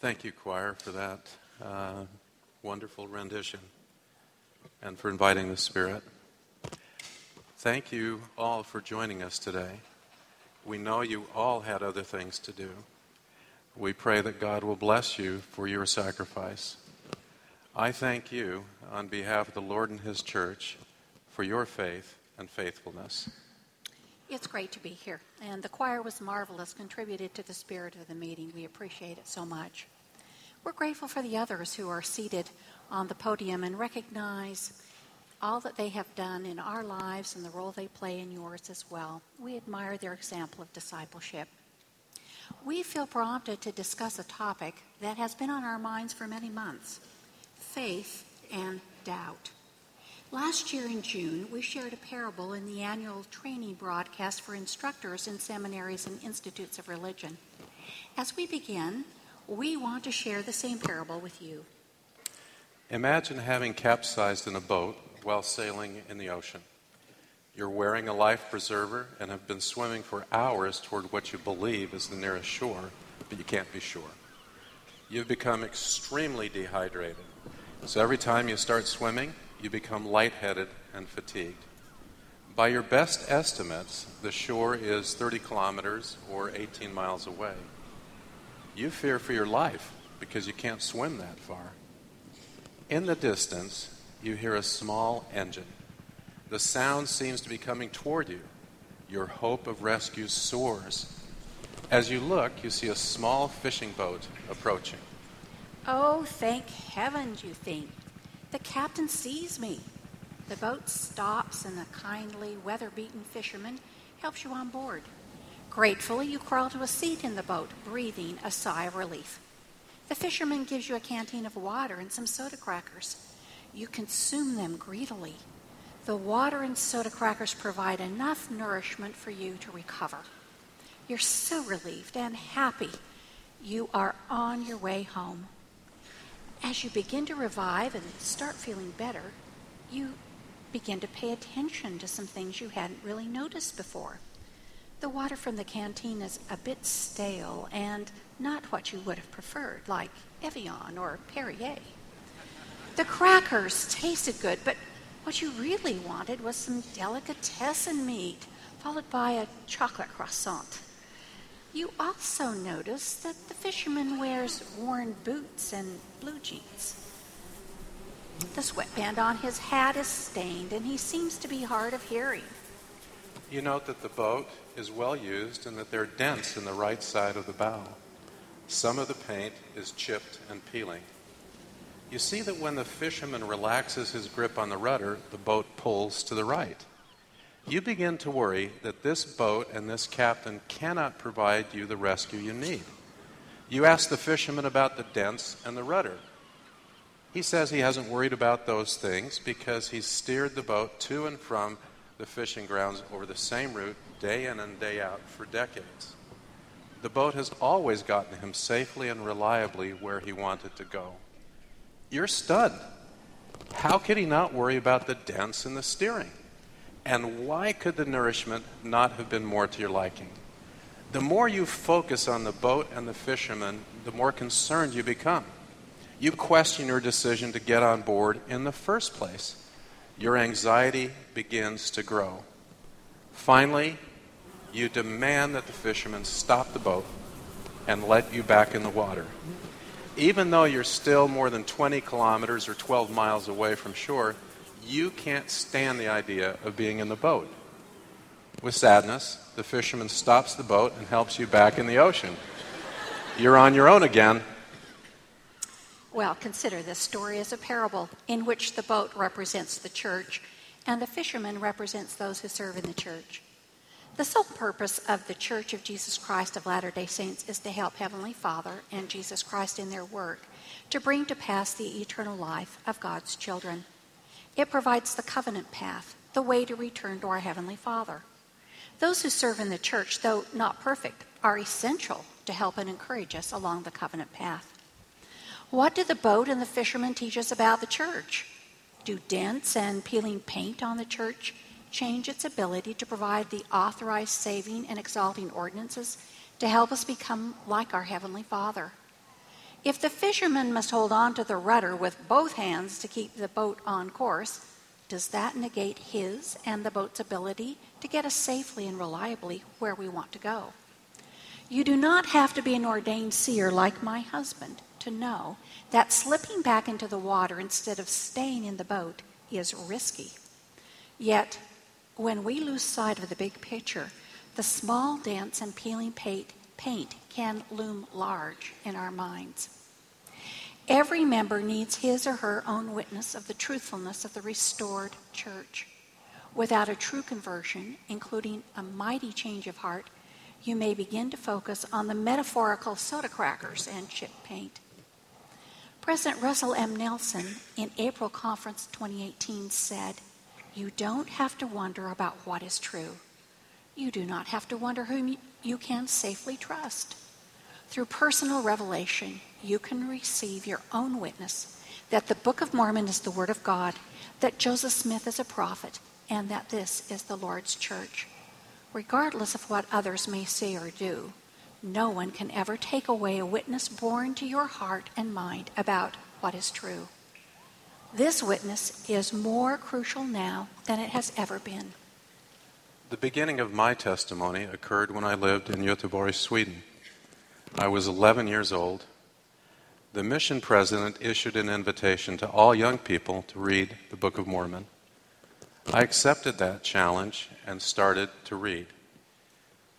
Thank you, choir, for that uh, wonderful rendition and for inviting the Spirit. Thank you all for joining us today. We know you all had other things to do. We pray that God will bless you for your sacrifice. I thank you on behalf of the Lord and His church for your faith and faithfulness. It's great to be here, and the choir was marvelous, contributed to the spirit of the meeting. We appreciate it so much. We're grateful for the others who are seated on the podium and recognize all that they have done in our lives and the role they play in yours as well. We admire their example of discipleship. We feel prompted to discuss a topic that has been on our minds for many months faith and doubt. Last year in June, we shared a parable in the annual training broadcast for instructors in seminaries and institutes of religion. As we begin, we want to share the same parable with you. Imagine having capsized in a boat while sailing in the ocean. You're wearing a life preserver and have been swimming for hours toward what you believe is the nearest shore, but you can't be sure. You've become extremely dehydrated. So every time you start swimming, you become lightheaded and fatigued. By your best estimates, the shore is 30 kilometers or 18 miles away. You fear for your life because you can't swim that far. In the distance, you hear a small engine. The sound seems to be coming toward you. Your hope of rescue soars. As you look, you see a small fishing boat approaching. Oh, thank heavens, you think. The captain sees me. The boat stops, and the kindly, weather beaten fisherman helps you on board. Gratefully, you crawl to a seat in the boat, breathing a sigh of relief. The fisherman gives you a canteen of water and some soda crackers. You consume them greedily. The water and soda crackers provide enough nourishment for you to recover. You're so relieved and happy. You are on your way home. As you begin to revive and start feeling better, you begin to pay attention to some things you hadn't really noticed before. The water from the canteen is a bit stale and not what you would have preferred, like Evian or Perrier. The crackers tasted good, but what you really wanted was some delicatessen meat, followed by a chocolate croissant. You also notice that the fisherman wears worn boots and blue jeans. The sweatband on his hat is stained, and he seems to be hard of hearing. You note that the boat is well used and that there are dents in the right side of the bow. Some of the paint is chipped and peeling. You see that when the fisherman relaxes his grip on the rudder, the boat pulls to the right you begin to worry that this boat and this captain cannot provide you the rescue you need. You ask the fisherman about the dents and the rudder. He says he hasn't worried about those things because he's steered the boat to and from the fishing grounds over the same route day in and day out for decades. The boat has always gotten him safely and reliably where he wanted to go. You're stunned. How could he not worry about the dents and the steering? And why could the nourishment not have been more to your liking? The more you focus on the boat and the fisherman, the more concerned you become. You question your decision to get on board in the first place. Your anxiety begins to grow. Finally, you demand that the fisherman stop the boat and let you back in the water. Even though you're still more than 20 kilometers or 12 miles away from shore, you can't stand the idea of being in the boat. With sadness, the fisherman stops the boat and helps you back in the ocean. You're on your own again. Well, consider this story as a parable in which the boat represents the church and the fisherman represents those who serve in the church. The sole purpose of the Church of Jesus Christ of Latter day Saints is to help Heavenly Father and Jesus Christ in their work to bring to pass the eternal life of God's children. It provides the covenant path, the way to return to our Heavenly Father. Those who serve in the church, though not perfect, are essential to help and encourage us along the covenant path. What do the boat and the fishermen teach us about the church? Do dents and peeling paint on the church change its ability to provide the authorized saving and exalting ordinances to help us become like our Heavenly Father? If the fisherman must hold on to the rudder with both hands to keep the boat on course, does that negate his and the boat's ability to get us safely and reliably where we want to go? You do not have to be an ordained seer like my husband to know that slipping back into the water instead of staying in the boat is risky. Yet, when we lose sight of the big picture, the small dents and peeling paint, paint can loom large in our minds. Every member needs his or her own witness of the truthfulness of the restored church. Without a true conversion, including a mighty change of heart, you may begin to focus on the metaphorical soda crackers and chip paint. President Russell M. Nelson in April Conference 2018 said, You don't have to wonder about what is true. You do not have to wonder whom you can safely trust. Through personal revelation, you can receive your own witness that the Book of Mormon is the Word of God, that Joseph Smith is a prophet, and that this is the Lord's church. Regardless of what others may say or do, no one can ever take away a witness born to your heart and mind about what is true. This witness is more crucial now than it has ever been. The beginning of my testimony occurred when I lived in Göteborg, Sweden. I was 11 years old. The mission president issued an invitation to all young people to read the Book of Mormon. I accepted that challenge and started to read.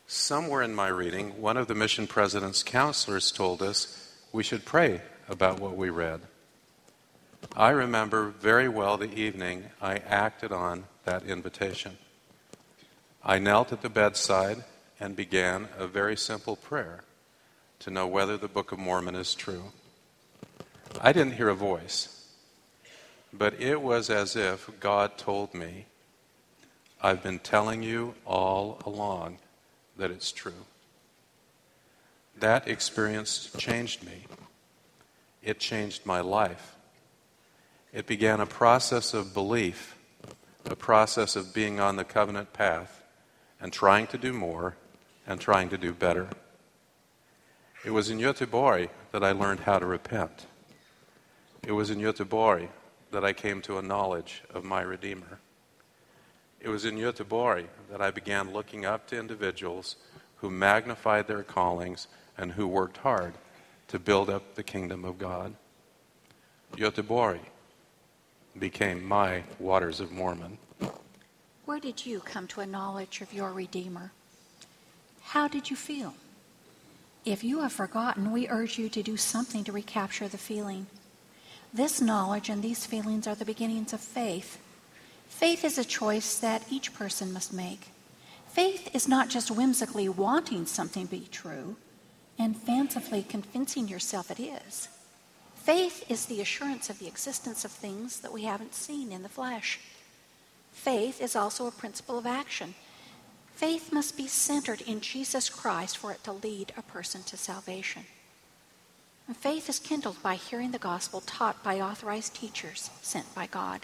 Somewhere in my reading, one of the mission president's counselors told us we should pray about what we read. I remember very well the evening I acted on that invitation. I knelt at the bedside and began a very simple prayer to know whether the Book of Mormon is true. I didn't hear a voice, but it was as if God told me, I've been telling you all along that it's true. That experience changed me. It changed my life. It began a process of belief, a process of being on the covenant path and trying to do more and trying to do better. It was in Göteborg that I learned how to repent. It was in Göteborg that I came to a knowledge of my Redeemer. It was in Göteborg that I began looking up to individuals who magnified their callings and who worked hard to build up the kingdom of God. Göteborg became my waters of Mormon. Where did you come to a knowledge of your Redeemer? How did you feel? If you have forgotten, we urge you to do something to recapture the feeling. This knowledge and these feelings are the beginnings of faith. Faith is a choice that each person must make. Faith is not just whimsically wanting something to be true and fancifully convincing yourself it is. Faith is the assurance of the existence of things that we haven't seen in the flesh. Faith is also a principle of action Faith must be centered in Jesus Christ for it to lead a person to salvation. And faith is kindled by hearing the gospel taught by authorized teachers sent by God.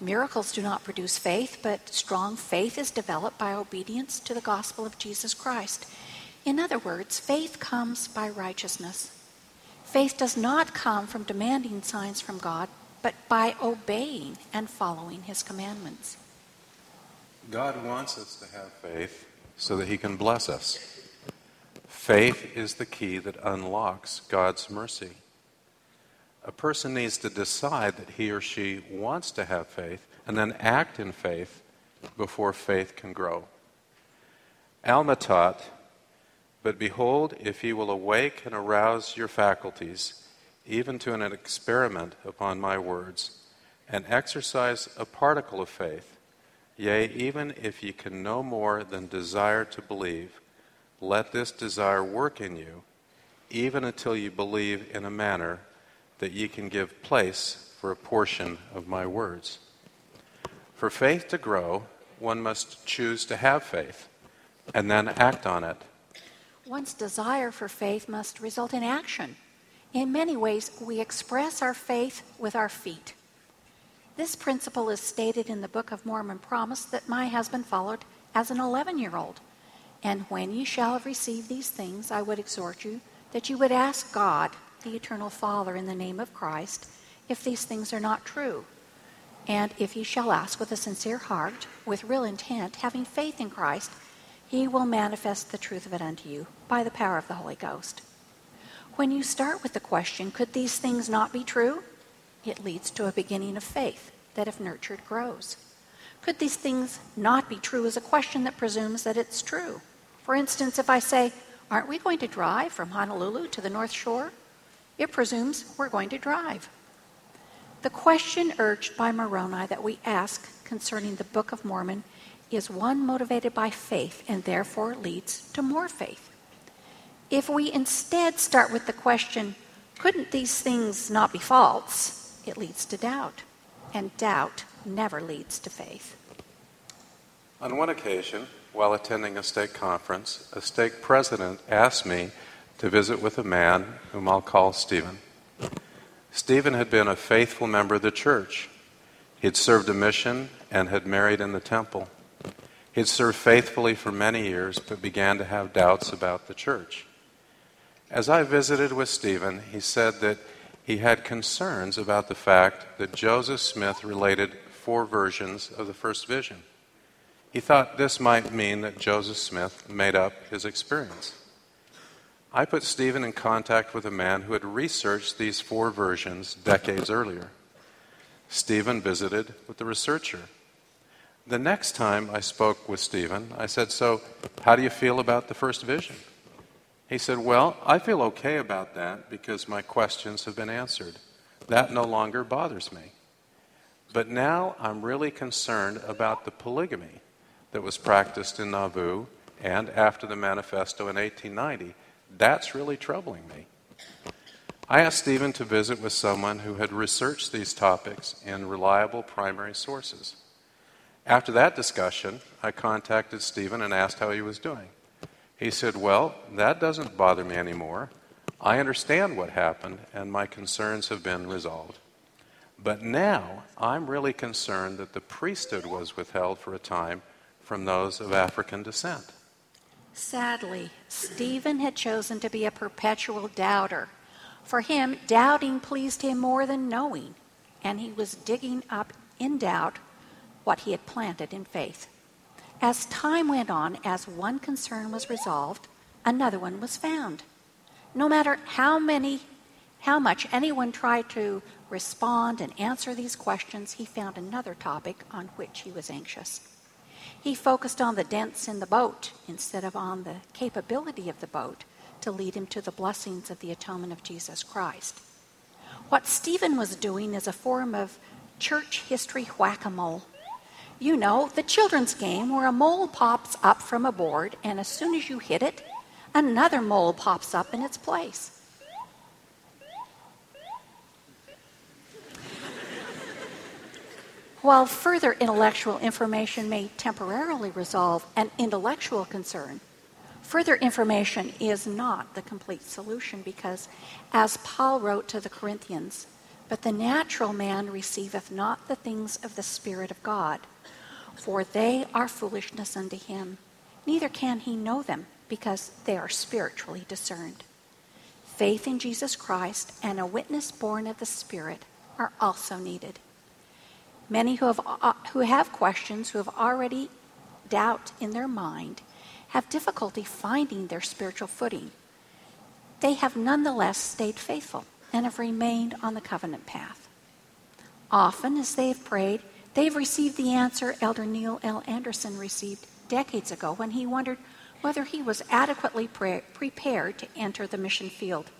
Miracles do not produce faith, but strong faith is developed by obedience to the gospel of Jesus Christ. In other words, faith comes by righteousness. Faith does not come from demanding signs from God, but by obeying and following his commandments. God wants us to have faith so that He can bless us. Faith is the key that unlocks God's mercy. A person needs to decide that he or she wants to have faith and then act in faith before faith can grow. Alma taught, But behold, if ye will awake and arouse your faculties, even to an experiment upon my words, and exercise a particle of faith, Yea, even if ye can no more than desire to believe, let this desire work in you, even until you believe in a manner that ye can give place for a portion of my words. For faith to grow, one must choose to have faith and then act on it. One's desire for faith must result in action. In many ways, we express our faith with our feet. This principle is stated in the Book of Mormon promise that my husband followed as an 11 year old. And when ye shall have received these things, I would exhort you that you would ask God, the eternal Father, in the name of Christ, if these things are not true. And if you shall ask with a sincere heart, with real intent, having faith in Christ, he will manifest the truth of it unto you by the power of the Holy Ghost. When you start with the question, could these things not be true? It leads to a beginning of faith that, if nurtured, grows. Could these things not be true is a question that presumes that it's true. For instance, if I say, Aren't we going to drive from Honolulu to the North Shore? It presumes we're going to drive. The question urged by Moroni that we ask concerning the Book of Mormon is one motivated by faith and therefore leads to more faith. If we instead start with the question, couldn't these things not be false? It leads to doubt, and doubt never leads to faith. On one occasion, while attending a stake conference, a stake president asked me to visit with a man whom I'll call Stephen. Stephen had been a faithful member of the church. He had served a mission and had married in the temple. He had served faithfully for many years, but began to have doubts about the church. As I visited with Stephen, he said that he had concerns about the fact that Joseph Smith related four versions of the first vision. He thought this might mean that Joseph Smith made up his experience. I put Stephen in contact with a man who had researched these four versions decades earlier. Stephen visited with the researcher. The next time I spoke with Stephen, I said, So, how do you feel about the first vision? He said, Well, I feel okay about that because my questions have been answered. That no longer bothers me. But now I'm really concerned about the polygamy that was practiced in Nauvoo and after the manifesto in 1890. That's really troubling me. I asked Stephen to visit with someone who had researched these topics in reliable primary sources. After that discussion, I contacted Stephen and asked how he was doing. He said, Well, that doesn't bother me anymore. I understand what happened, and my concerns have been resolved. But now I'm really concerned that the priesthood was withheld for a time from those of African descent. Sadly, Stephen had chosen to be a perpetual doubter. For him, doubting pleased him more than knowing, and he was digging up in doubt what he had planted in faith. As time went on, as one concern was resolved, another one was found. No matter how many how much anyone tried to respond and answer these questions, he found another topic on which he was anxious. He focused on the dents in the boat instead of on the capability of the boat to lead him to the blessings of the atonement of Jesus Christ. What Stephen was doing is a form of church history whack a mole. You know, the children's game where a mole pops up from a board, and as soon as you hit it, another mole pops up in its place. While further intellectual information may temporarily resolve an intellectual concern, further information is not the complete solution because, as Paul wrote to the Corinthians, but the natural man receiveth not the things of the Spirit of God, for they are foolishness unto him. Neither can he know them, because they are spiritually discerned. Faith in Jesus Christ and a witness born of the Spirit are also needed. Many who have, uh, who have questions, who have already doubt in their mind, have difficulty finding their spiritual footing. They have nonetheless stayed faithful and have remained on the covenant path. Often, as they have prayed, they've received the answer Elder Neil L. Andersen received decades ago when he wondered whether he was adequately pre- prepared to enter the mission field.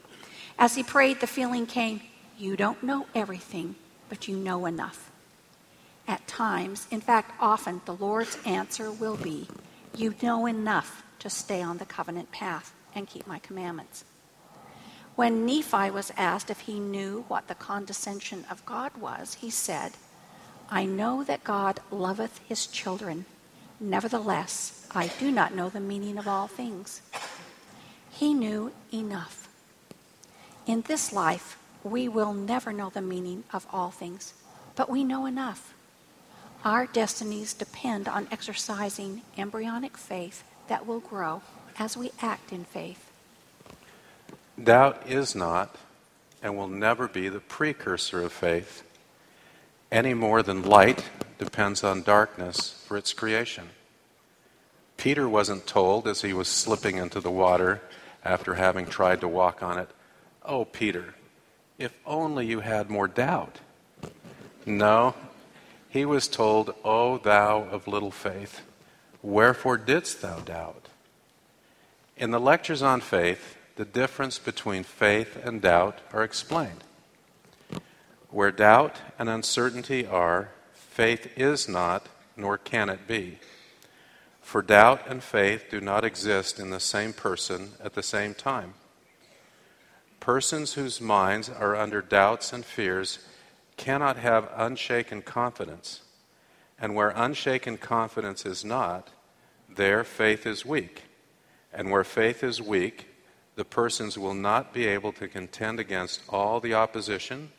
As he prayed, the feeling came You don't know everything, but you know enough at times, in fact, often, the Lord's answer will be, You know enough to stay on the covenant path and keep my commandments. When Nephi was asked if he knew what the condescension of God was, he said, I know that God loveth his children. Nevertheless, I do not know the meaning of all things. He knew enough. In this life, we will never know the meaning of all things, but we know enough. Our destinies depend on exercising embryonic faith that will grow as we act in faith. Doubt is not and will never be the precursor of faith, any more than light depends on darkness for its creation. Peter wasn't told as he was slipping into the water after having tried to walk on it, Oh, Peter, if only you had more doubt. No, he was told, O thou of little faith, wherefore didst thou doubt? In the lectures on faith, the difference between faith and doubt are explained. Where doubt and uncertainty are, faith is not, nor can it be. For doubt and faith do not exist in the same person at the same time. Persons whose minds are under doubts and fears cannot have unshaken confidence. And where unshaken confidence is not, there faith is weak. And where faith is weak, the persons will not be able to contend against all the opposition,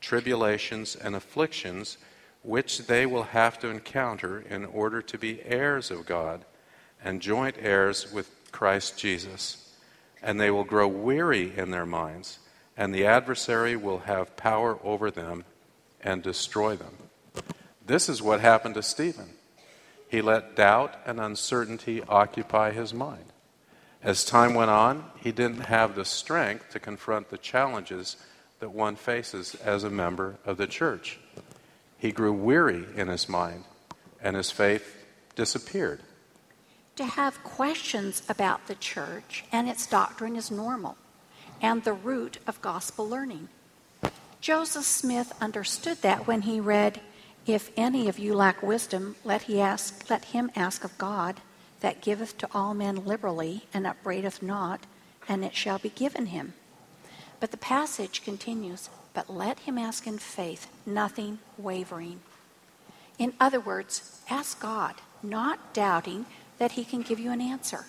tribulations, and afflictions which they will have to encounter in order to be heirs of God and joint heirs with Christ Jesus. And they will grow weary in their minds, and the adversary will have power over them and destroy them. This is what happened to Stephen. He let doubt and uncertainty occupy his mind. As time went on, he didn't have the strength to confront the challenges that one faces as a member of the church. He grew weary in his mind, and his faith disappeared. To have questions about the church and its doctrine is normal and the root of gospel learning. Joseph Smith understood that when he read, If any of you lack wisdom, let, he ask, let him ask of God, that giveth to all men liberally, and upbraideth not, and it shall be given him. But the passage continues, But let him ask in faith, nothing wavering. In other words, ask God, not doubting that he can give you an answer.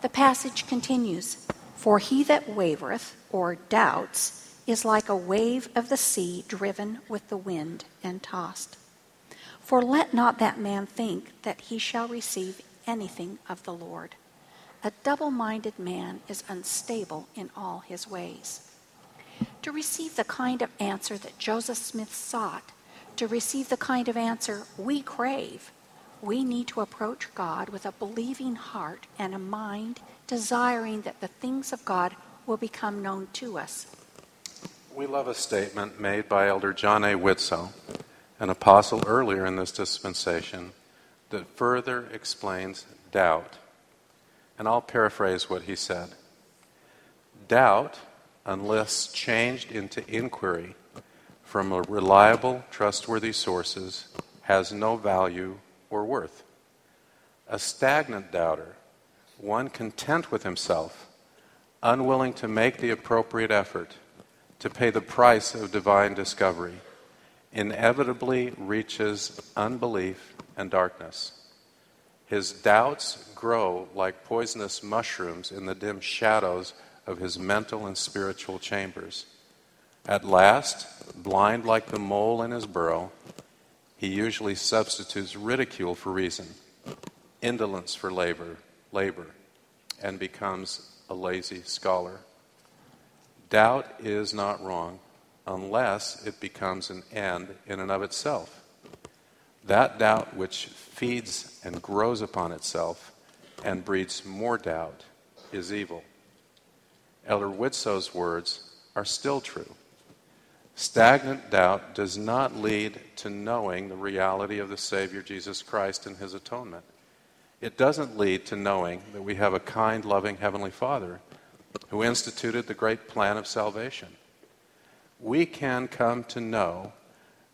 The passage continues, For he that wavereth, or doubts, is like a wave of the sea driven with the wind and tossed. For let not that man think that he shall receive anything of the Lord. A double minded man is unstable in all his ways. To receive the kind of answer that Joseph Smith sought, to receive the kind of answer we crave, we need to approach God with a believing heart and a mind desiring that the things of God will become known to us we love a statement made by Elder John A. Widtsoe, an apostle earlier in this dispensation, that further explains doubt. And I'll paraphrase what he said Doubt, unless changed into inquiry from a reliable, trustworthy sources, has no value or worth. A stagnant doubter, one content with himself, unwilling to make the appropriate effort, to pay the price of divine discovery inevitably reaches unbelief and darkness. His doubts grow like poisonous mushrooms in the dim shadows of his mental and spiritual chambers. At last, blind like the mole in his burrow, he usually substitutes ridicule for reason, indolence for labor, labor, and becomes a lazy scholar. Doubt is not wrong unless it becomes an end in and of itself. That doubt which feeds and grows upon itself and breeds more doubt is evil. Elder Widtsoe's words are still true. Stagnant doubt does not lead to knowing the reality of the Savior Jesus Christ and his atonement. It doesn't lead to knowing that we have a kind, loving Heavenly Father who instituted the great plan of salvation. We can come to know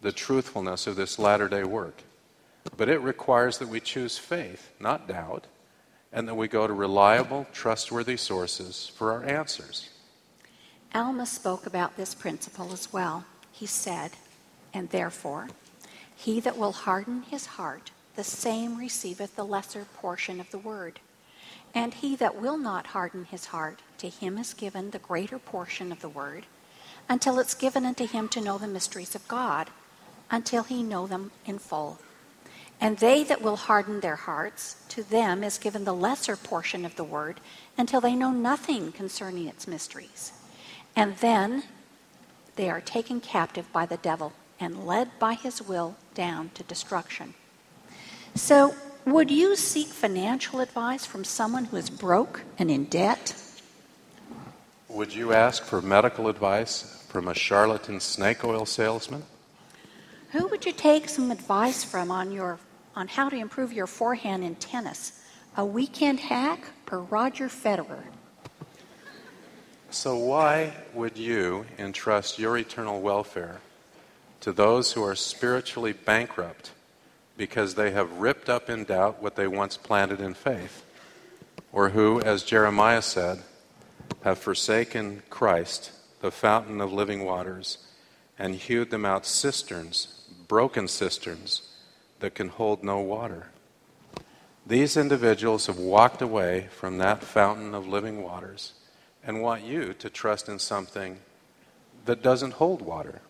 the truthfulness of this latter day work, but it requires that we choose faith, not doubt, and that we go to reliable, trustworthy sources for our answers. Alma spoke about this principle as well. He said, And therefore, he that will harden his heart, the same receiveth the lesser portion of the word. And he that will not harden his heart, to him is given the greater portion of the word, until it's given unto him to know the mysteries of God, until he know them in full. And they that will harden their hearts, to them is given the lesser portion of the word until they know nothing concerning its mysteries. And then they are taken captive by the devil and led by his will down to destruction. So, would you seek financial advice from someone who is broke and in debt? Would you ask for medical advice from a charlatan snake oil salesman? Who would you take some advice from on your on how to improve your forehand in tennis? A weekend hack or Roger Federer? So why would you entrust your eternal welfare to those who are spiritually bankrupt because they have ripped up in doubt what they once planted in faith? Or who, as Jeremiah said, have forsaken Christ, the fountain of living waters, and hewed them out cisterns broken cisterns that can hold no water. These individuals have walked away from that fountain of living waters and want you to trust in something that doesn't hold water.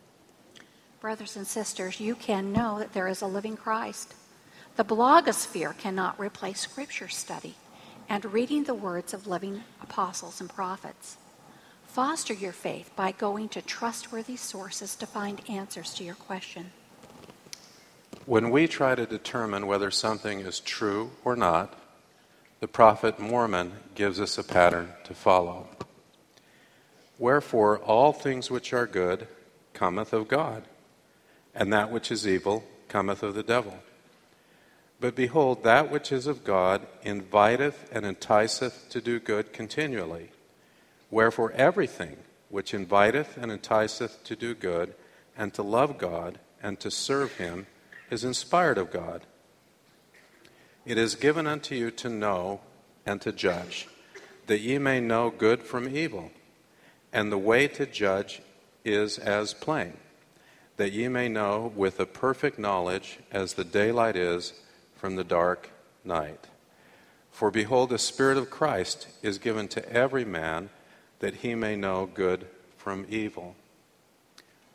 Brothers and sisters, you can know that there is a living Christ. The blogosphere cannot replace scripture study and reading the words of living apostles and prophets. Foster your faith by going to trustworthy sources to find answers to your question. When we try to determine whether something is true or not, the prophet Mormon gives us a pattern to follow. Wherefore, all things which are good cometh of God, and that which is evil cometh of the devil. But behold, that which is of God inviteth and enticeth to do good continually. Wherefore, everything which inviteth and enticeth to do good, and to love God, and to serve Him, is inspired of God. It is given unto you to know and to judge, that ye may know good from evil. And the way to judge is as plain, that ye may know with a perfect knowledge as the daylight is from the dark night. For behold, the Spirit of Christ is given to every man that he may know good from evil.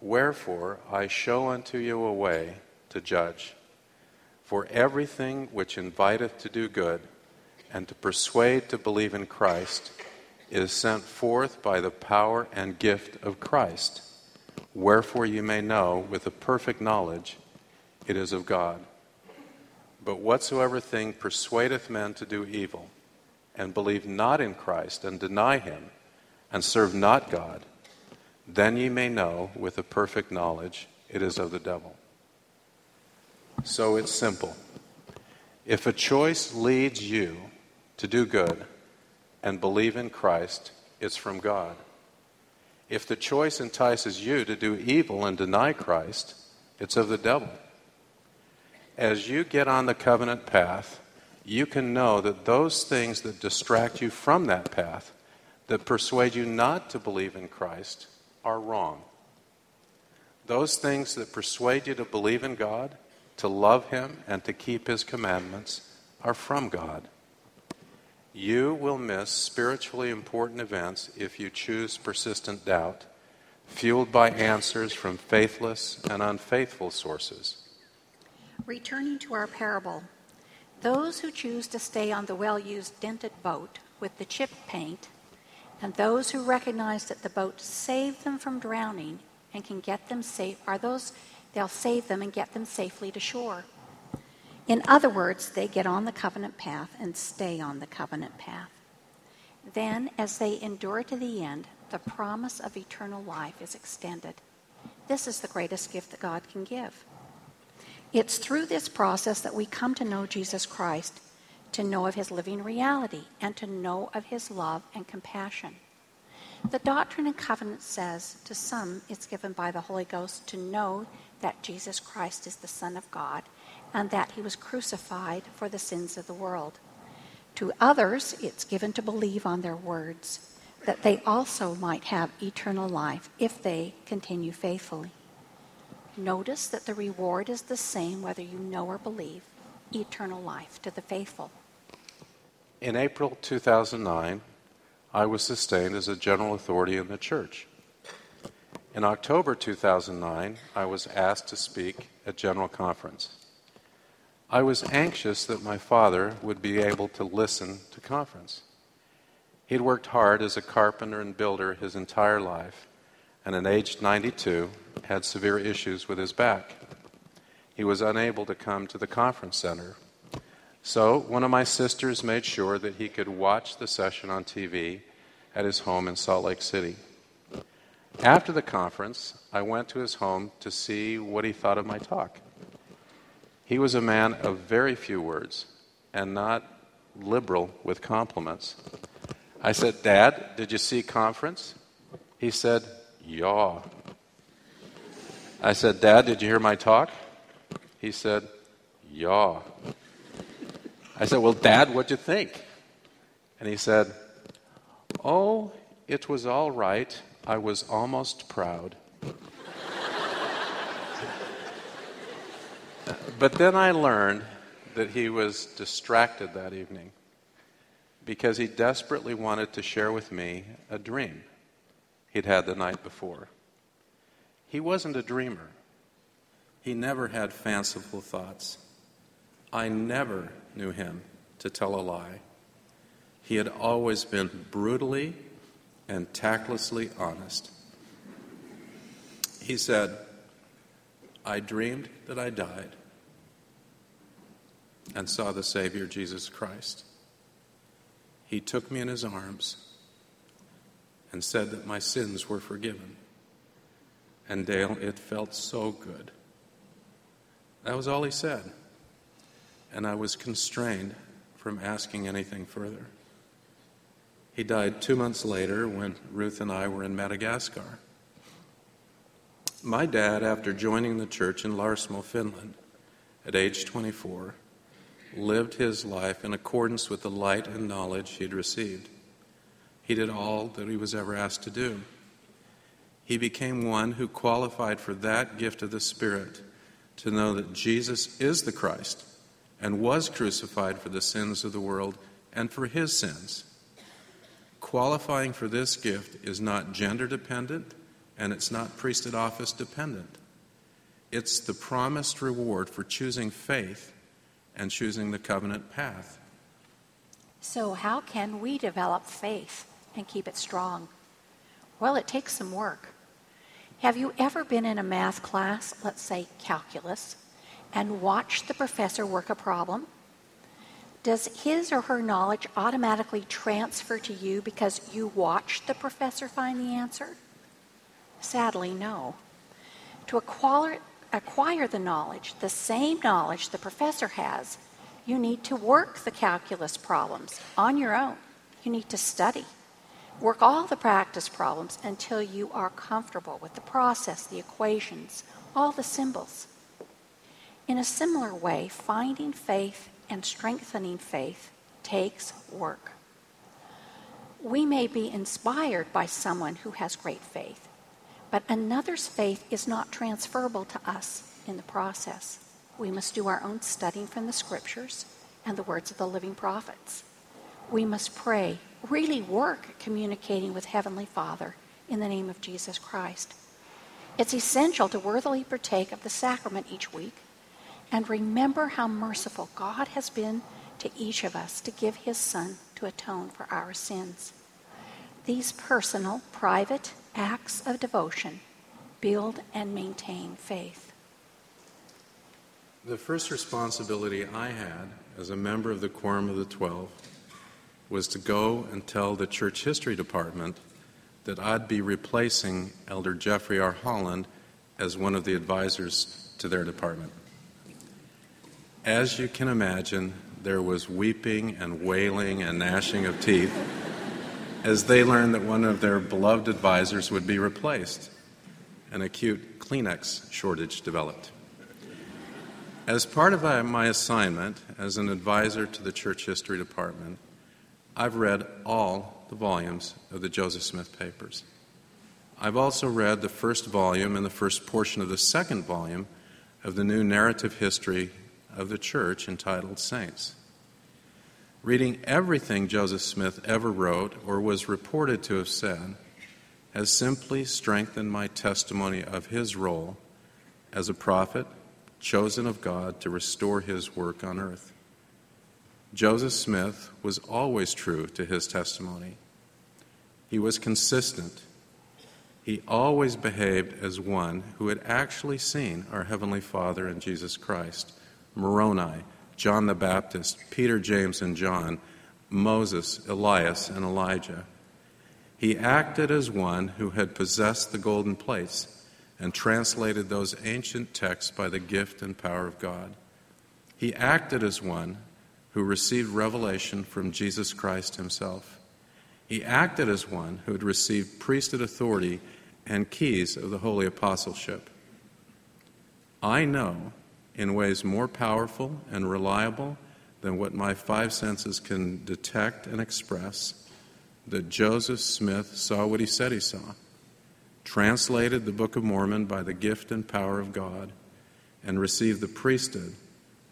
Wherefore I show unto you a way to judge. For everything which inviteth to do good and to persuade to believe in Christ is sent forth by the power and gift of Christ. Wherefore you may know with a perfect knowledge it is of God. But whatsoever thing persuadeth men to do evil, and believe not in Christ, and deny him, and serve not God, then ye may know with a perfect knowledge it is of the devil. So it's simple. If a choice leads you to do good and believe in Christ, it's from God. If the choice entices you to do evil and deny Christ, it's of the devil. As you get on the covenant path, you can know that those things that distract you from that path, that persuade you not to believe in Christ, are wrong. Those things that persuade you to believe in God, to love Him and to keep His commandments are from God. You will miss spiritually important events if you choose persistent doubt, fueled by answers from faithless and unfaithful sources. Returning to our parable, those who choose to stay on the well used dented boat with the chipped paint, and those who recognize that the boat saved them from drowning and can get them safe are those they'll save them and get them safely to shore. In other words, they get on the covenant path and stay on the covenant path. Then, as they endure to the end, the promise of eternal life is extended. This is the greatest gift that God can give. It's through this process that we come to know Jesus Christ, to know of his living reality, and to know of his love and compassion. The Doctrine and Covenant says to some it's given by the Holy Ghost to know that Jesus Christ is the Son of God and that he was crucified for the sins of the world. To others, it's given to believe on their words, that they also might have eternal life if they continue faithfully. Notice that the reward is the same whether you know or believe eternal life to the faithful. In April 2009, I was sustained as a general authority in the church. In October 2009, I was asked to speak at General Conference. I was anxious that my father would be able to listen to conference. He'd worked hard as a carpenter and builder his entire life, and at age 92 had severe issues with his back. He was unable to come to the conference center. So, one of my sisters made sure that he could watch the session on TV at his home in Salt Lake City. After the conference, I went to his home to see what he thought of my talk. He was a man of very few words and not liberal with compliments. I said, Dad, did you see conference? He said, Yaw. I said, Dad, did you hear my talk? He said, Yaw. I said, Well, Dad, what'd you think? And he said, Oh, it was all right. I was almost proud. But then I learned that he was distracted that evening because he desperately wanted to share with me a dream he'd had the night before. He wasn't a dreamer, he never had fanciful thoughts. I never knew him to tell a lie. He had always been brutally and tactlessly honest. He said, I dreamed that I died and saw the Savior, Jesus Christ. He took me in his arms and said that my sins were forgiven. And Dale, it felt so good. That was all he said. And I was constrained from asking anything further. He died two months later when Ruth and I were in Madagascar. My dad, after joining the church in Larsmo, Finland, at age 24, lived his life in accordance with the light and knowledge he had received. He did all that he was ever asked to do. He became one who qualified for that gift of the Spirit to know that Jesus is the Christ and was crucified for the sins of the world and for his sins. Qualifying for this gift is not gender dependent and it's not priesthood office dependent. It's the promised reward for choosing faith and choosing the covenant path. So, how can we develop faith and keep it strong? Well, it takes some work. Have you ever been in a math class, let's say calculus, and watch the professor work a problem? Does his or her knowledge automatically transfer to you because you watched the professor find the answer? Sadly, no. To acquire, acquire the knowledge, the same knowledge the professor has, you need to work the calculus problems on your own. You need to study. Work all the practice problems until you are comfortable with the process, the equations, all the symbols. In a similar way, finding faith and strengthening faith takes work. We may be inspired by someone who has great faith, but another's faith is not transferable to us in the process. We must do our own studying from the scriptures and the words of the living prophets. We must pray, really work communicating with Heavenly Father in the name of Jesus Christ. It's essential to worthily partake of the sacrament each week and remember how merciful God has been to each of us to give His Son to atone for our sins. These personal, private acts of devotion build and maintain faith. The first responsibility I had as a member of the Quorum of the Twelve was to go and tell the church history department that I'd be replacing Elder Jeffrey R. Holland as one of the advisors to their department. As you can imagine, there was weeping and wailing and gnashing of teeth as they learned that one of their beloved advisors would be replaced. An acute Kleenex shortage developed. As part of my assignment as an advisor to the church history department, I've read all the volumes of the Joseph Smith papers. I've also read the first volume and the first portion of the second volume of the new narrative history of the church entitled Saints. Reading everything Joseph Smith ever wrote or was reported to have said has simply strengthened my testimony of his role as a prophet, chosen of God to restore his work on earth. Joseph Smith was always true to his testimony. He was consistent. He always behaved as one who had actually seen our Heavenly Father and Jesus Christ, Moroni, John the Baptist, Peter, James, and John, Moses, Elias, and Elijah. He acted as one who had possessed the golden plates and translated those ancient texts by the gift and power of God. He acted as one who received revelation from Jesus Christ himself. He acted as one who had received priesthood authority and keys of the holy apostleship. I know in ways more powerful and reliable than what my five senses can detect and express that Joseph Smith saw what he said he saw, translated the Book of Mormon by the gift and power of God, and received the priesthood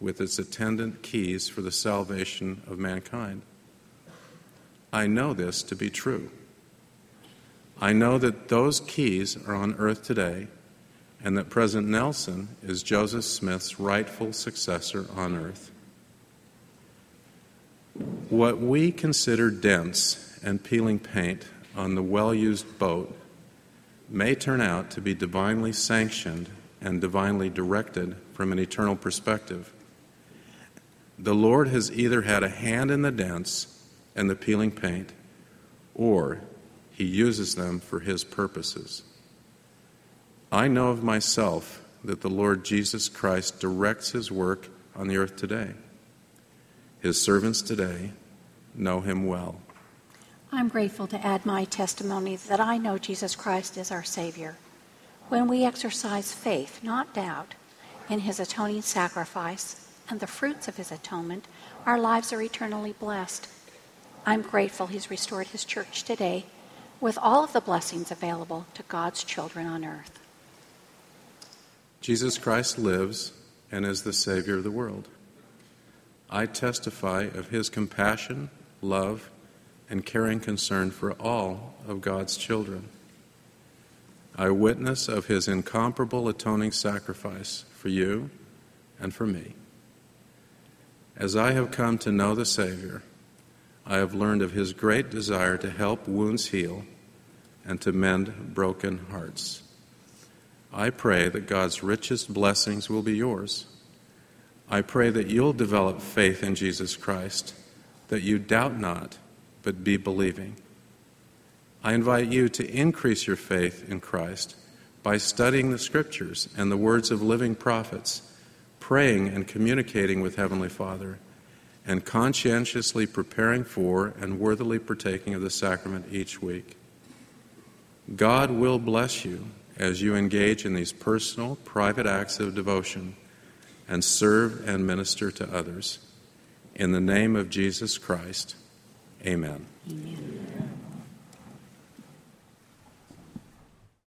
with its attendant keys for the salvation of mankind. I know this to be true. I know that those keys are on earth today and that President Nelson is Joseph Smith's rightful successor on earth. What we consider dents and peeling paint on the well used boat may turn out to be divinely sanctioned and divinely directed from an eternal perspective. The Lord has either had a hand in the dents and the peeling paint, or He uses them for His purposes. I know of myself that the Lord Jesus Christ directs His work on the earth today. His servants today know him well. I'm grateful to add my testimony that I know Jesus Christ is our Savior. When we exercise faith, not doubt, in his atoning sacrifice and the fruits of his atonement, our lives are eternally blessed. I'm grateful he's restored his church today with all of the blessings available to God's children on earth. Jesus Christ lives and is the Savior of the world. I testify of his compassion, love, and caring concern for all of God's children. I witness of his incomparable atoning sacrifice for you and for me. As I have come to know the Savior, I have learned of his great desire to help wounds heal and to mend broken hearts. I pray that God's richest blessings will be yours I pray that you'll develop faith in Jesus Christ, that you doubt not, but be believing. I invite you to increase your faith in Christ by studying the Scriptures and the words of living prophets, praying and communicating with Heavenly Father, and conscientiously preparing for and worthily partaking of the sacrament each week. God will bless you as you engage in these personal, private acts of devotion and serve and minister to others. In the name of Jesus Christ, amen. amen.